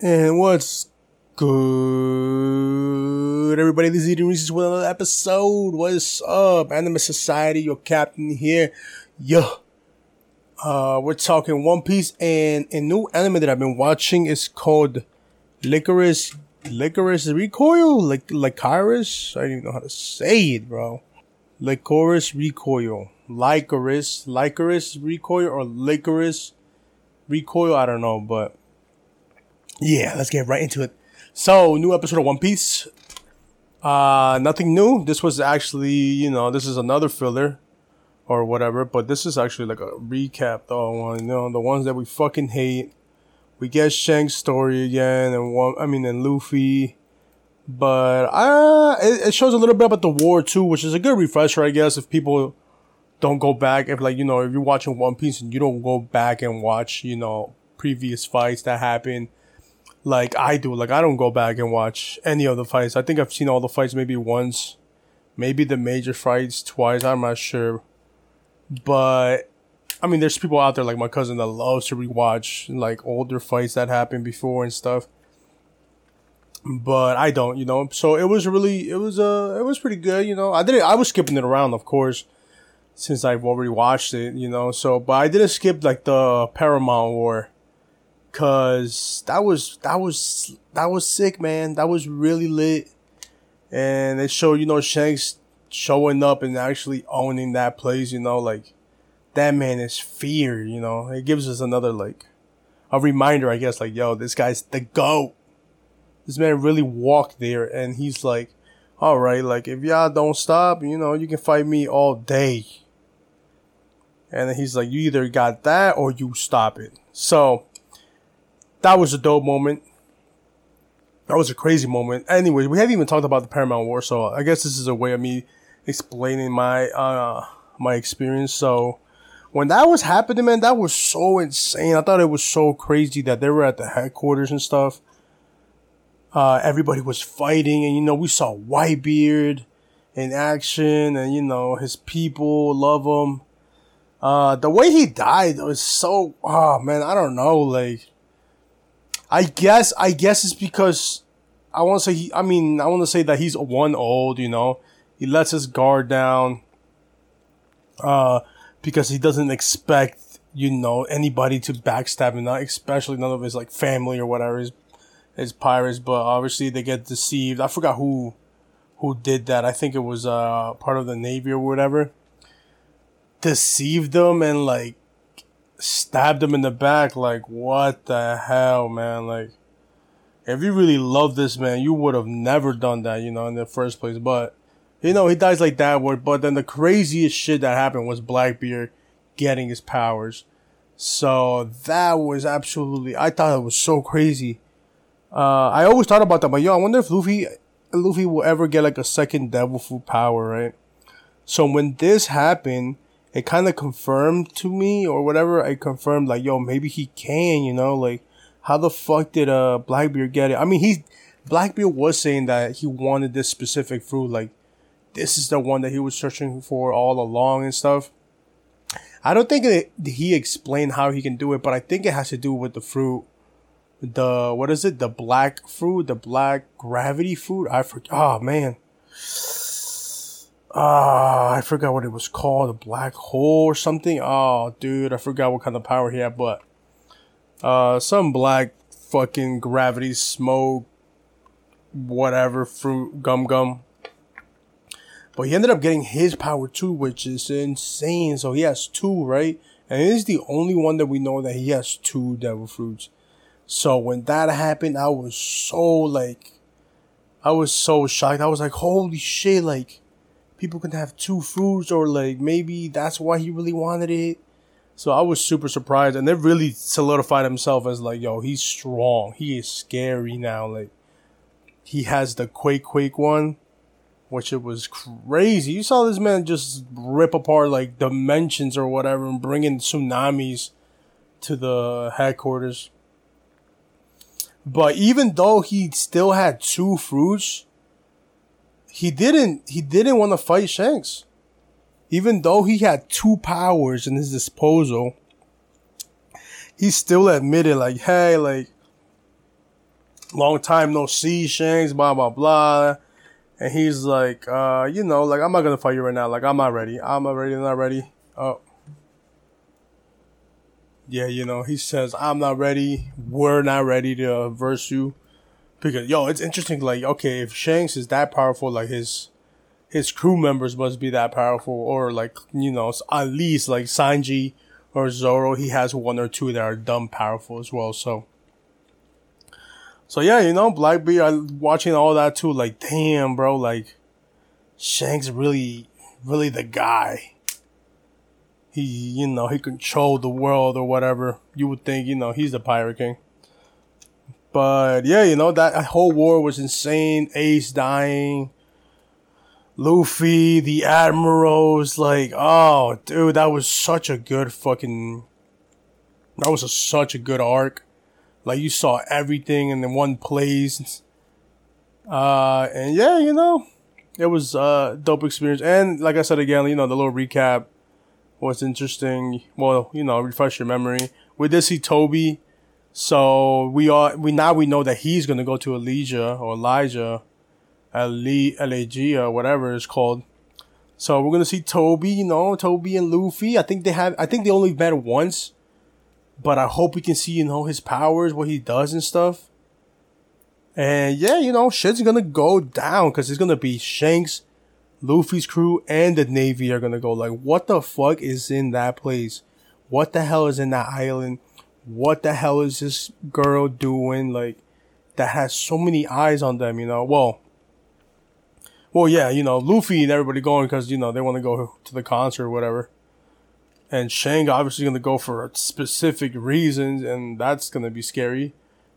And what's good, everybody? This is Eating Reese's with another episode. What's up? Anime Society, your captain here. Yeah. Uh, we're talking One Piece and a new anime that I've been watching is called Licorice, Licorice Recoil? Like, Licorice? I don't even know how to say it, bro. Licorice Recoil. Licorice, Licorice Recoil or Licorice Recoil? I don't know, but yeah, let's get right into it. So, new episode of One Piece. Uh, nothing new. This was actually, you know, this is another filler or whatever, but this is actually like a recap though. One, you know, the ones that we fucking hate. We get Shank's story again, and one, I mean, and Luffy. But uh, it, it shows a little bit about the war too, which is a good refresher, I guess, if people don't go back. If like you know, if you're watching One Piece and you don't go back and watch, you know, previous fights that happened like I do. Like I don't go back and watch any of the fights. I think I've seen all the fights maybe once, maybe the major fights twice. I'm not sure, but I mean, there's people out there like my cousin that loves to rewatch like older fights that happened before and stuff. But I don't, you know. So it was really, it was uh, it was pretty good, you know. I did, I was skipping it around, of course, since I've already watched it, you know. So, but I didn't skip like the Paramount War Cause that was that was that was sick, man. That was really lit. And it showed, you know, Shanks showing up and actually owning that place, you know, like that man is fear, you know. It gives us another like a reminder, I guess, like, yo, this guy's the GOAT. This man really walked there and he's like, all right, like if y'all don't stop, you know, you can fight me all day. And he's like, you either got that or you stop it. So that was a dope moment. That was a crazy moment. Anyway, we haven't even talked about the Paramount War, so I guess this is a way of me explaining my uh my experience. So when that was happening, man, that was so insane. I thought it was so crazy that they were at the headquarters and stuff. Uh, everybody was fighting, and you know we saw Whitebeard in action, and you know his people love him. Uh, the way he died was so, oh man, I don't know, like I guess I guess it's because I want to say he. I mean, I want to say that he's one old. You know, he lets his guard down. Uh, because he doesn't expect you know anybody to backstab him, not especially none of his like family or whatever his his pirates. But obviously they get deceived. I forgot who who did that. I think it was uh part of the navy or whatever. Deceived them and like stabbed him in the back. Like, what the hell, man? Like, if you really love this man, you would have never done that, you know, in the first place. But, you know, he dies like that. But then the craziest shit that happened was Blackbeard getting his powers. So that was absolutely, I thought it was so crazy. Uh, I always thought about that, but yo, I wonder if Luffy, Luffy will ever get like a second devil fruit power, right? So when this happened, it kind of confirmed to me or whatever. I confirmed like, yo, maybe he can, you know, like how the fuck did uh Blackbeard get it? I mean, he Blackbeard was saying that he wanted this specific fruit, like this is the one that he was searching for all along and stuff. I don't think it, he explained how he can do it, but I think it has to do with the fruit. The what is it? The black fruit, the black gravity fruit. I forgot. Oh man. Uh, I forgot what it was called, a black hole or something. Oh, dude, I forgot what kind of power he had, but uh, some black fucking gravity smoke, whatever fruit gum gum. But he ended up getting his power too, which is insane. So he has two, right? And he's the only one that we know that he has two devil fruits. So when that happened, I was so like, I was so shocked. I was like, holy shit, like people can have two fruits or like maybe that's why he really wanted it. So I was super surprised and they really solidified himself as like, yo, he's strong. He is scary now. Like he has the Quake Quake one, which it was crazy. You saw this man just rip apart like dimensions or whatever and bring in tsunamis to the headquarters. But even though he still had two fruits, he didn't he didn't want to fight Shanks. Even though he had two powers in his disposal, he still admitted like, hey, like long time no see, Shanks, blah blah blah. And he's like, uh, you know, like I'm not gonna fight you right now. Like I'm not ready. I'm not ready. I'm not ready. Oh. Yeah, you know, he says, I'm not ready. We're not ready to verse you. Because yo, it's interesting, like, okay, if Shanks is that powerful, like his his crew members must be that powerful, or like, you know, at least like Sanji or Zoro, he has one or two that are dumb powerful as well. So so yeah, you know, Blackbeard, I watching all that too, like, damn, bro, like, Shanks really, really the guy. He, you know, he controlled the world or whatever. You would think, you know, he's the pirate king. But yeah, you know, that whole war was insane. Ace dying. Luffy, the admirals, like, oh, dude, that was such a good fucking. That was a, such a good arc. Like you saw everything in the one place. Uh, and yeah, you know, it was a dope experience. And like I said again, you know, the little recap was interesting. Well, you know, refresh your memory. We did see Toby, so we are we now we know that he's gonna go to Elijah or Elijah, Elegia, whatever it's called. So we're gonna see Toby, you know, Toby and Luffy. I think they have. I think they only met once but I hope we can see, you know, his powers, what he does and stuff. And yeah, you know, shit's gonna go down because it's gonna be Shanks, Luffy's crew, and the Navy are gonna go like, what the fuck is in that place? What the hell is in that island? What the hell is this girl doing? Like, that has so many eyes on them, you know? Well, well, yeah, you know, Luffy and everybody going because, you know, they want to go to the concert or whatever and Shanks obviously going to go for specific reasons, and that's going to be scary.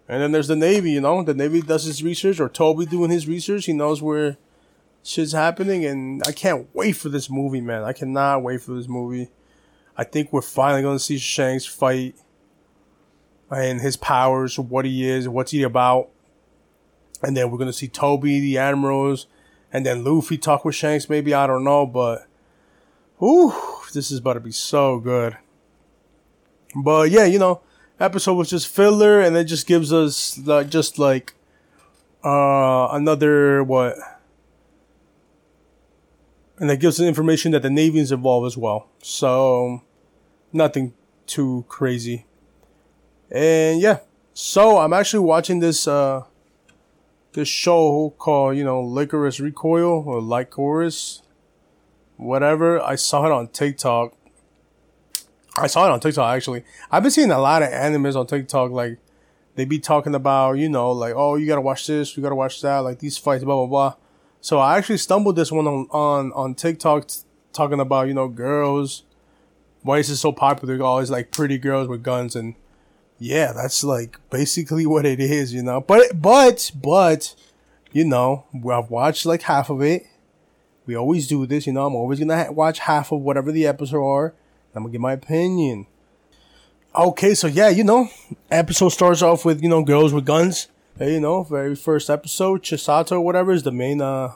And then there's the Navy, you know, the Navy does his research, or Toby doing his research. He knows where shit's happening, and I can't wait for this movie, man. I cannot wait for this movie. I think we're finally going to see Shanks fight and his powers, what he is, what's he about. And then we're going to see Toby, the admirals, and then Luffy talk with Shanks, maybe, I don't know, but Ooh, this is about to be so good. But yeah, you know, episode was just filler, and it just gives us like just like uh another what, and it gives us information that the Navy is involved as well. So nothing too crazy. And yeah, so I'm actually watching this uh this show called you know Licorice Recoil or Lycoris whatever. I saw it on TikTok. I saw it on TikTok actually. I've been seeing a lot of animes on TikTok. Like they be talking about, you know, like oh you gotta watch this, you gotta watch that, like these fights, blah blah blah. So I actually stumbled this one on on on TikTok t- talking about you know girls. Why is it so popular? Always like pretty girls with guns and yeah, that's like basically what it is, you know. But but but you know, I've watched like half of it we always do this, you know. I'm always gonna ha- watch half of whatever the episode are. I'm gonna give my opinion. Okay, so yeah, you know, episode starts off with you know girls with guns. Hey, you know, very first episode, Chisato, whatever, is the main uh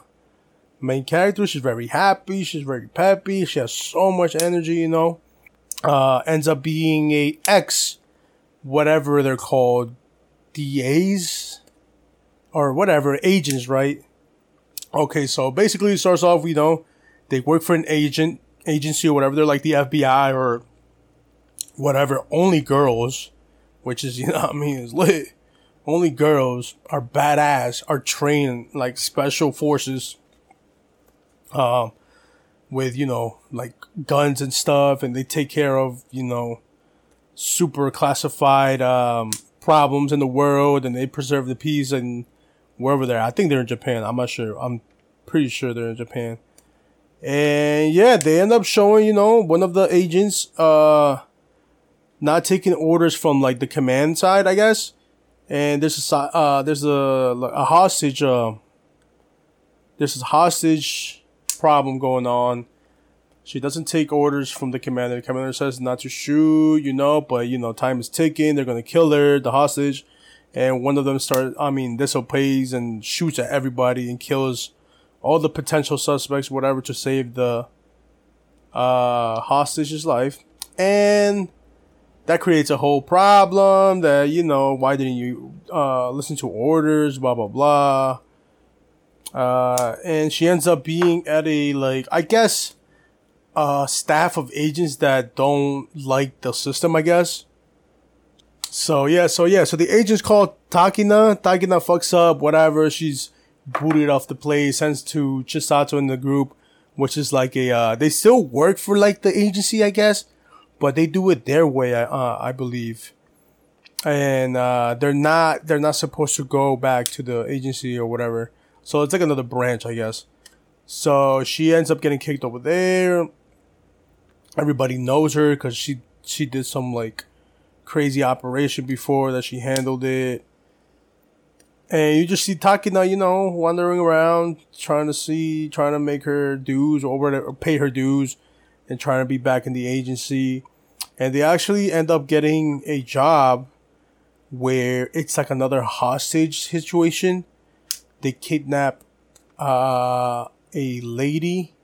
main character. She's very happy. She's very peppy. She has so much energy. You know, uh, ends up being a ex, whatever they're called, DAs or whatever agents, right? Okay, so basically it starts off, you know, they work for an agent agency or whatever. They're like the FBI or whatever. Only girls, which is you know I mean is lit. Only girls are badass, are trained like special forces. Um, with you know like guns and stuff, and they take care of you know super classified um problems in the world, and they preserve the peace and wherever they're. I think they're in Japan. I'm not sure. I'm pretty sure they're in Japan. And yeah, they end up showing, you know, one of the agents, uh, not taking orders from like the command side, I guess. And there's a, uh, there's a, a hostage, uh, there's a hostage problem going on. She doesn't take orders from the commander. The commander says not to shoot, you know, but you know, time is ticking. They're gonna kill her, the hostage and one of them starts, I mean, disobeys and shoots at everybody and kills all the potential suspects, whatever, to save the uh, hostage's life. And that creates a whole problem that, you know, why didn't you, uh, listen to orders, blah blah blah. Uh, and she ends up being at a like I guess uh staff of agents that don't like the system, I guess. So yeah, so yeah, so the agent's called Takina. Takina fucks up, whatever. She's booted off the place, sends to Chisato in the group, which is like a uh, they still work for like the agency, I guess, but they do it their way, uh, I believe. And uh, they're not they're not supposed to go back to the agency or whatever. So it's like another branch, I guess. So she ends up getting kicked over there. Everybody knows her because she she did some like crazy operation before that she handled it. And you just see Takina, you know, wandering around, trying to see, trying to make her dues or whatever, pay her dues, and trying to be back in the agency. And they actually end up getting a job where it's like another hostage situation. They kidnap uh, a lady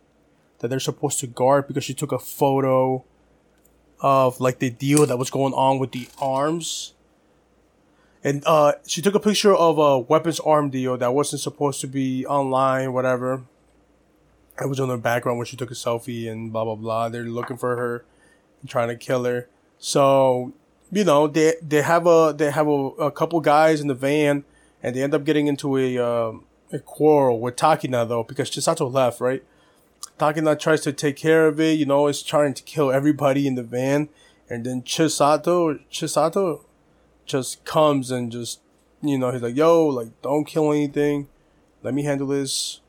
that they're supposed to guard because she took a photo of like the deal that was going on with the arms. And uh, she took a picture of a weapons arm deal that wasn't supposed to be online, whatever. It was on the background when she took a selfie and blah blah blah. They're looking for her, and trying to kill her. So you know they they have a they have a, a couple guys in the van, and they end up getting into a uh, a quarrel with Takina though because Chisato left right. Takina tries to take care of it, you know, is trying to kill everybody in the van. And then Chisato, Chisato just comes and just, you know, he's like, yo, like, don't kill anything. Let me handle this.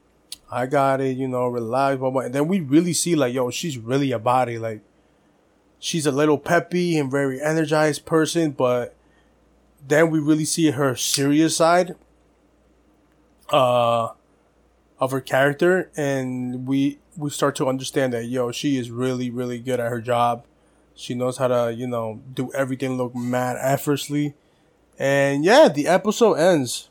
I got it, you know, relax, blah, blah. And then we really see, like, yo, she's really a body. Like, she's a little peppy and very energized person, but then we really see her serious side. Uh, of her character and we we start to understand that yo she is really really good at her job. She knows how to you know do everything look mad effortlessly. And yeah the episode ends.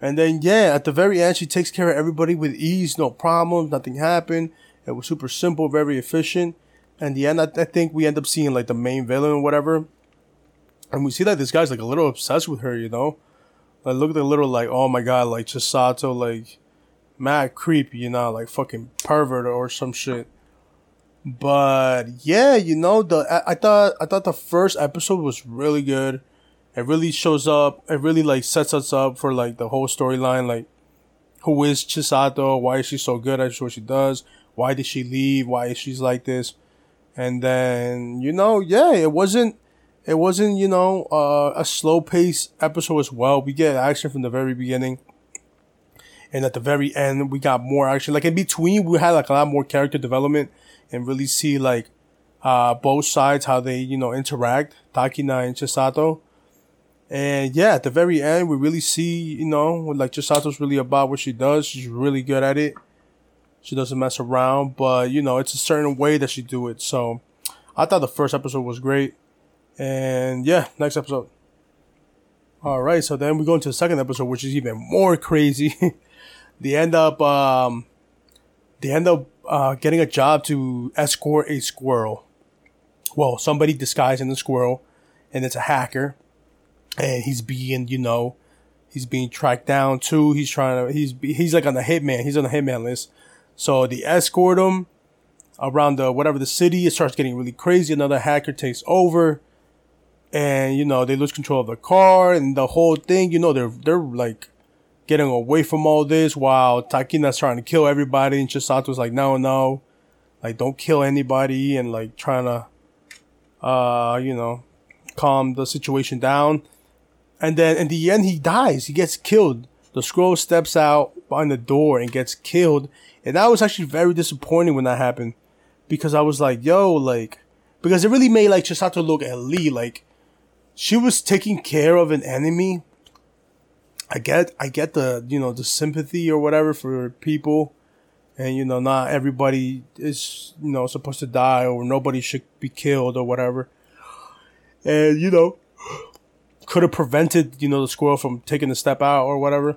And then yeah at the very end she takes care of everybody with ease no problems nothing happened. It was super simple very efficient. And the end I, I think we end up seeing like the main villain or whatever. And we see that this guy's like a little obsessed with her you know? Like look at a little like, oh my god, like Chisato, like mad creepy, you know, like fucking pervert or some shit. But yeah, you know, the I, I thought I thought the first episode was really good. It really shows up. It really like sets us up for like the whole storyline. Like, who is Chisato? Why is she so good at what she does? Why did she leave? Why is she's like this? And then you know, yeah, it wasn't it wasn't, you know, uh, a slow pace episode as well. We get action from the very beginning. And at the very end, we got more action. Like in between, we had like a lot more character development and really see like, uh, both sides, how they, you know, interact, Takina and Chisato. And yeah, at the very end, we really see, you know, like Chisato's really about what she does. She's really good at it. She doesn't mess around, but you know, it's a certain way that she do it. So I thought the first episode was great. And yeah, next episode. All right, so then we go into the second episode, which is even more crazy. They end up, um, they end up uh, getting a job to escort a squirrel. Well, somebody disguised in the squirrel, and it's a hacker, and he's being, you know, he's being tracked down too. He's trying to, he's he's like on the hitman. He's on the hitman list. So they escort him around the whatever the city. It starts getting really crazy. Another hacker takes over and you know they lose control of the car and the whole thing. You know they're they're like getting away from all this while Takina's trying to kill everybody and Chisato's like no no, like don't kill anybody and like trying to uh you know calm the situation down. And then in the end he dies. He gets killed. The scroll steps out behind the door and gets killed. And that was actually very disappointing when that happened. Because I was like, yo, like, because it really made like Chisato look at Lee like she was taking care of an enemy. I get, I get the, you know, the sympathy or whatever for people. And, you know, not everybody is, you know, supposed to die or nobody should be killed or whatever. And, you know, could have prevented, you know, the squirrel from taking a step out or whatever.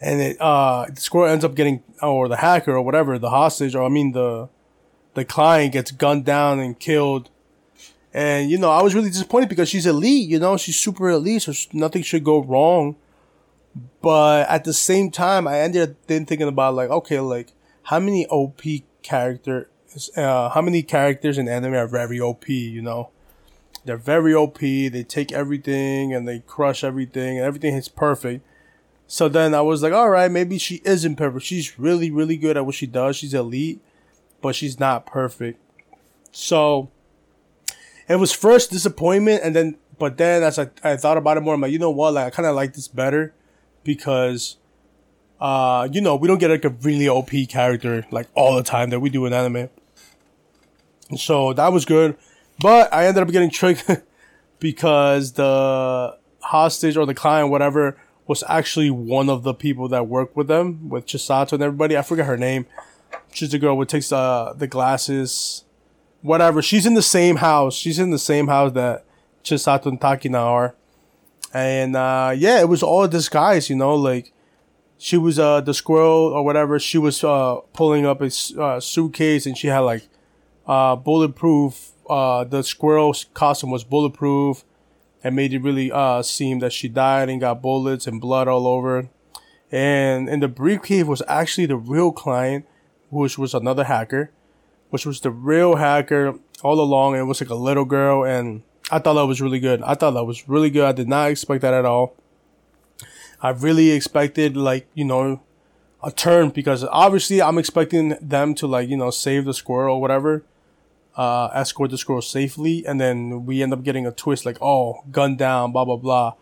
And it, uh, the squirrel ends up getting, or the hacker or whatever, the hostage, or I mean, the, the client gets gunned down and killed And you know, I was really disappointed because she's elite. You know, she's super elite, so nothing should go wrong. But at the same time, I ended up then thinking about like, okay, like how many OP character, uh, how many characters in anime are very OP? You know, they're very OP. They take everything and they crush everything, and everything is perfect. So then I was like, all right, maybe she isn't perfect. She's really, really good at what she does. She's elite, but she's not perfect. So it was first disappointment, and then, but then as I, I thought about it more, I'm like, you know what? Like, I kind of like this better because, uh, you know, we don't get like a really OP character like all the time that we do in anime. So that was good. But I ended up getting tricked because the hostage or the client, whatever, was actually one of the people that worked with them, with Chisato and everybody. I forget her name. She's the girl who takes uh, the glasses, whatever. She's in the same house. She's in the same house that Chisato and Takina are. And uh, yeah, it was all a disguise, you know, like she was uh, the squirrel or whatever. She was uh, pulling up a uh, suitcase and she had like uh, bulletproof. Uh, the squirrel's costume was bulletproof and made it really uh, seem that she died and got bullets and blood all over. And in the briefcase was actually the real client, which was another hacker, which was the real hacker all along. It was like a little girl and I thought that was really good. I thought that was really good. I did not expect that at all. I really expected like, you know, a turn because obviously I'm expecting them to like, you know, save the squirrel or whatever, uh, escort the squirrel safely. And then we end up getting a twist like, oh, gun down, blah, blah, blah.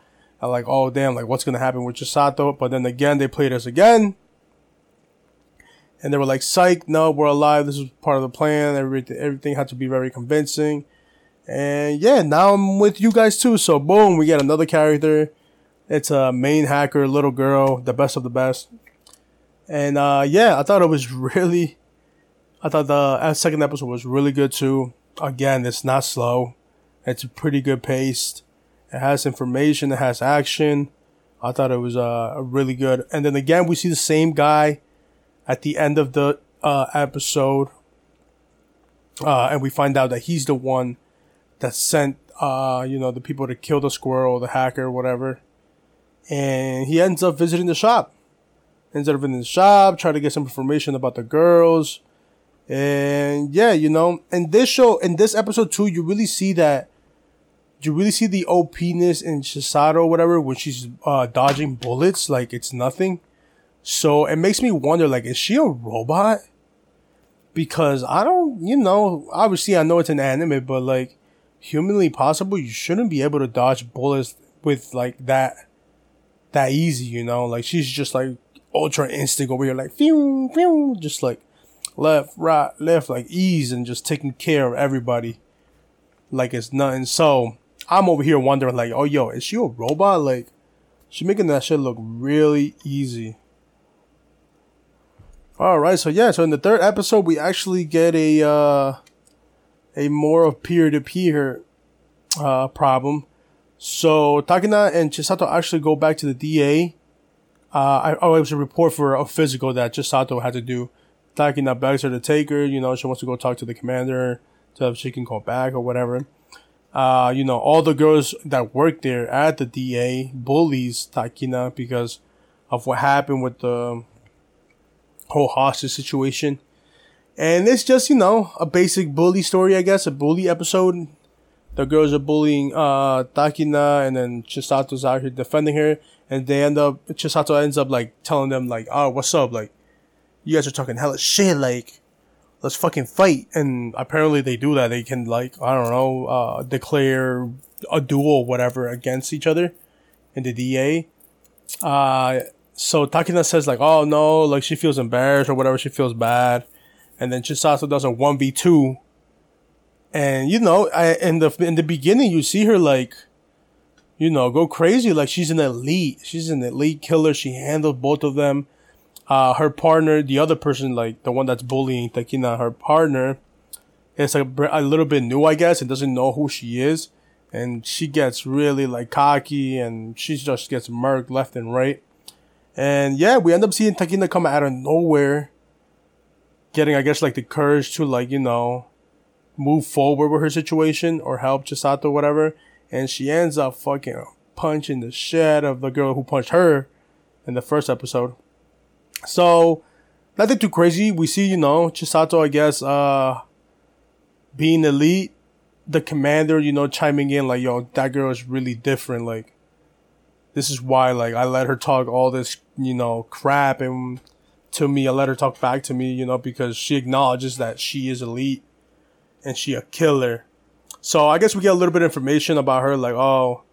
And like, oh, damn, like what's to happen with Chisato? But then again, they played us again. And they were like, psych, no, we're alive. This is part of the plan. Everything, everything had to be very convincing. And yeah, now I'm with you guys too. So boom, we get another character. It's a main hacker, little girl, the best of the best. And uh, yeah, I thought it was really, I thought the uh, second episode was really good too. Again, it's not slow. It's a pretty good paced. It has information. It has action. I thought it was uh, really good. And then again, we see the same guy at the end of the uh, episode. Uh, and we find out that he's the one that sent uh, you know, the people to kill the squirrel, the hacker, whatever. And he ends up visiting the shop. Ends up in the shop, trying to get some information about the girls. And yeah, you know, in this show, in this episode too, you really see that you really see the OPness in Chisato, whatever, when she's uh, dodging bullets, like it's nothing. So it makes me wonder, like, is she a robot? Because I don't, you know, obviously I know it's an anime, but like, humanly possible, you shouldn't be able to dodge bullets with like that that easy, you know? Like she's just like ultra instinct over here, like phew, phew, just like left, right, left, like ease and just taking care of everybody like it's nothing. So I'm over here wondering like, oh yo, is she a robot? Like she making that shit look really easy. Alright, so yeah, so in the third episode we actually get a uh a more of peer to peer uh, problem. So Takina and Chisato actually go back to the DA. Uh, I, oh, it was a report for a physical that Chisato had to do. Takina begs her to take her. You know, she wants to go talk to the commander so if she can go back or whatever. Uh, you know, all the girls that work there at the DA bullies Takina because of what happened with the whole hostage situation. And it's just, you know, a basic bully story, I guess, a bully episode. The girls are bullying uh Takina and then Chisato's out here defending her and they end up Chisato ends up like telling them like, oh what's up? Like you guys are talking hella shit, like let's fucking fight and apparently they do that. They can like, I don't know, uh declare a duel whatever against each other in the DA. Uh so Takina says like, oh no, like she feels embarrassed or whatever, she feels bad and then Chisato does a one v two. And you know, I, in the in the beginning, you see her like, you know, go crazy. Like she's an elite. She's an elite killer. She handled both of them. Uh, her partner, the other person, like the one that's bullying Takina, her partner, is like a little bit new, I guess, and doesn't know who she is. And she gets really like cocky and she just gets murked left and right. And yeah, we end up seeing Takina come out of nowhere getting, I guess, like the courage to like, you know, move forward with her situation or help Chisato, whatever. And she ends up fucking punching the shit of the girl who punched her in the first episode. So, nothing too crazy. We see, you know, Chisato, I guess, uh, being elite, the commander, you know, chiming in like, yo, that girl is really different. Like, this is why, like, I let her talk all this, you know, crap and to me, I let her talk back to me, you know, because she acknowledges that she is elite and she a killer. So I guess we get a little bit of information about her, like, oh,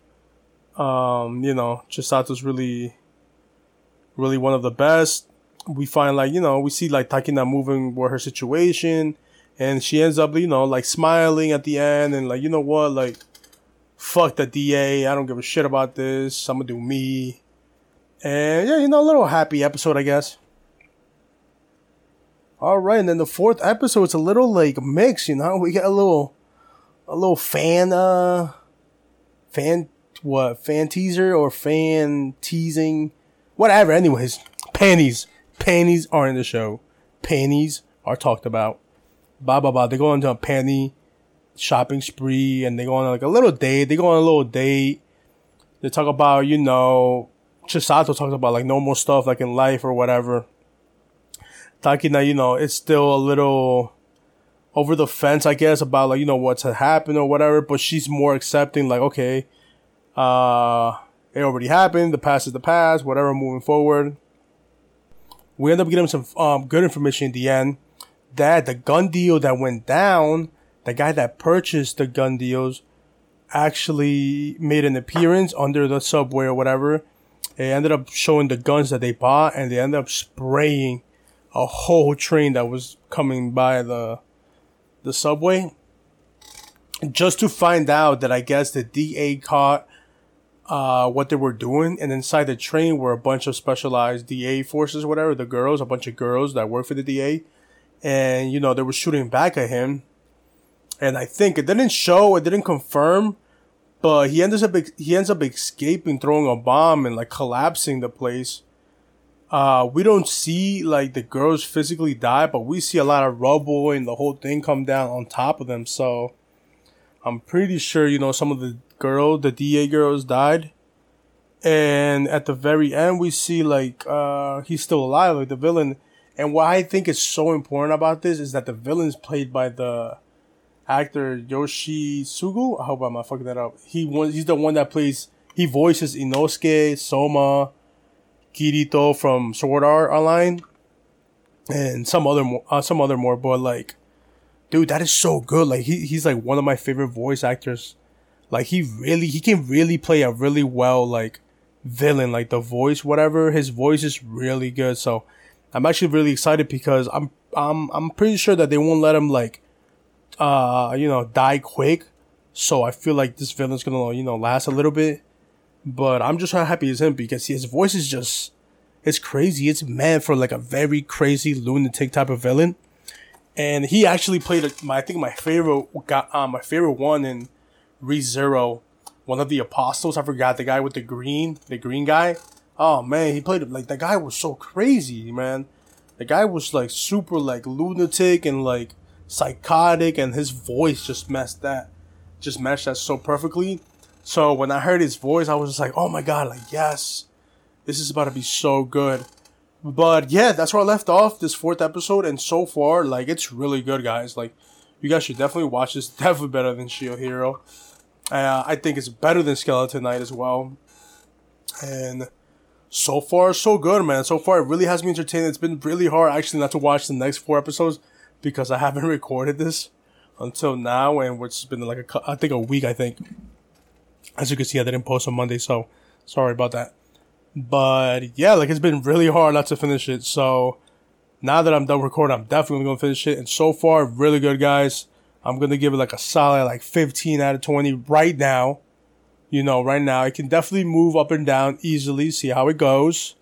um, you know, Chisato's really, really one of the best. We find like, you know, we see like Takina moving with her situation and she ends up, you know, like smiling at the end and like, you know what, like, fuck the DA. I don't give a shit about this. I'm gonna do me. And yeah, you know, a little happy episode, I guess. All right, and then the fourth episode is a little like mix, you know. We got a little, a little fan, uh, fan, what fan teaser or fan teasing, whatever. Anyways, panties, panties are in the show. Panties are talked about. Blah blah blah. They go on a panty shopping spree, and they go on like a little date. They go on a little date. They talk about you know, Chisato talks about like normal stuff like in life or whatever Takina, you know, it's still a little over the fence, I guess, about like, you know, what's happened or whatever, but she's more accepting, like, okay, uh, it already happened, the past is the past, whatever, moving forward. We end up getting some um, good information in the end that the gun deal that went down, the guy that purchased the gun deals actually made an appearance under the subway or whatever. They ended up showing the guns that they bought and they ended up spraying a whole train that was coming by the the subway. Just to find out that I guess the DA caught uh, what they were doing, and inside the train were a bunch of specialized DA forces, whatever, the girls, a bunch of girls that work for the DA, and you know they were shooting back at him, and I think it didn't show, it didn't confirm, but he ends up he ends up escaping, throwing a bomb, and like collapsing the place uh, we don't see like the girls physically die, but we see a lot of rubble and the whole thing come down on top of them. So I'm pretty sure, you know, some of the girls, the DA girls died. And at the very end, we see like, uh, he's still alive, like the villain. And what I think is so important about this is that the villain's played by the actor Yoshitsugu. I hope I'm not fucking that up. He was, he's the one that plays, he voices Inosuke, Soma, Kirito from Sword Art Online, and some other more, uh, some other more. But like, dude, that is so good. Like he he's like one of my favorite voice actors. Like he really he can really play a really well like villain. Like the voice, whatever his voice is really good. So I'm actually really excited because I'm I'm I'm pretty sure that they won't let him like uh you know die quick. So I feel like this villain's gonna you know last a little bit. But I'm just how happy as him because his voice is just it's crazy. It's meant for like a very crazy lunatic type of villain. And he actually played my I think my favorite got uh, my favorite one in ReZero, one of the apostles. I forgot the guy with the green, the green guy. Oh man, he played like the guy was so crazy, man. The guy was like super like lunatic and like psychotic, and his voice just messed that, just matched that so perfectly. So when I heard his voice, I was just like, oh my god, like yes, this is about to be so good. But yeah, that's where I left off this fourth episode, and so far, like it's really good, guys. Like you guys should definitely watch this. Definitely better than Shield Hero. Uh, I think it's better than Skeleton Knight as well. And so far, so good, man. So far, it really has me entertained. It's been really hard actually not to watch the next four episodes because I haven't recorded this until now, and which has been like a, I think a week, I think. As you can see, I didn't post on Monday, so sorry about that. But yeah, like it's been really hard not to finish it. So now that I'm done recording, I'm definitely gonna finish it. And so far, really good, guys. I'm gonna give it like a solid like 15 out of 20 right now. You know, right now it can definitely move up and down easily. See how it goes.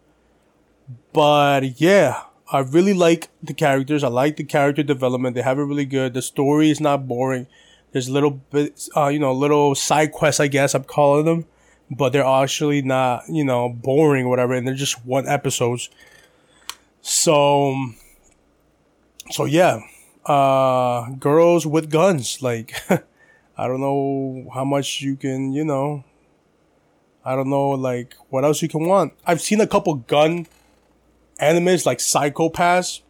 But yeah, I really like the characters. I like the character development. They have it really good. The story is not boring. There's little bit, uh, you know, little side quests, I guess I'm calling them, but they're actually not, you know, boring or whatever, and they're just one episodes. So, so yeah, uh girls with guns. Like I don't know how much you can, you know. I don't know like what else you can want. I've seen a couple gun animes like Psycho-Pass.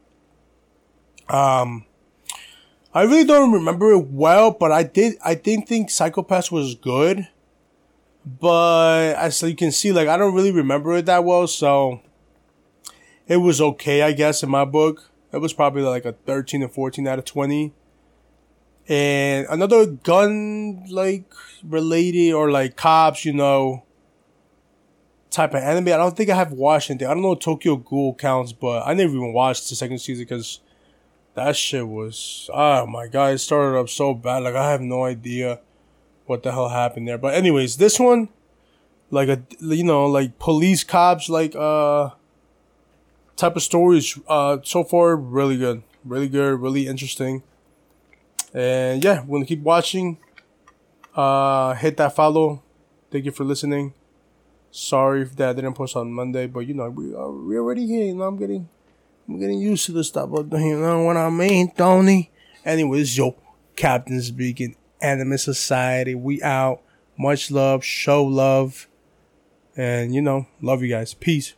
Um I really don't remember it well, but I did I didn't think Psycho-Pass was good. But as you can see, like I don't really remember it that well, so it was okay, I guess, in my book. It was probably like a 13 or 14 out of 20. And another gun like related or like cops, you know, type of anime. I don't think I have watched anything. I don't know Tokyo Ghoul counts, but I never even watched the second season because that shit was oh my god, it started up so bad. Like I have no idea what the hell happened there. But anyways, this one, like a you know like police cops like uh type of stories. Uh, so far really good, really good, really interesting. And yeah, we're gonna keep watching. Uh, hit that follow. Thank you for listening. Sorry if that didn't post on Monday, but you know we are we already here. You know I'm getting I'm getting used to the stuff. But you know what I mean, Tony. Anyways, yo, Captain speaking. Anime Society. We out. Much love. Show love. And you know, love you guys. Peace.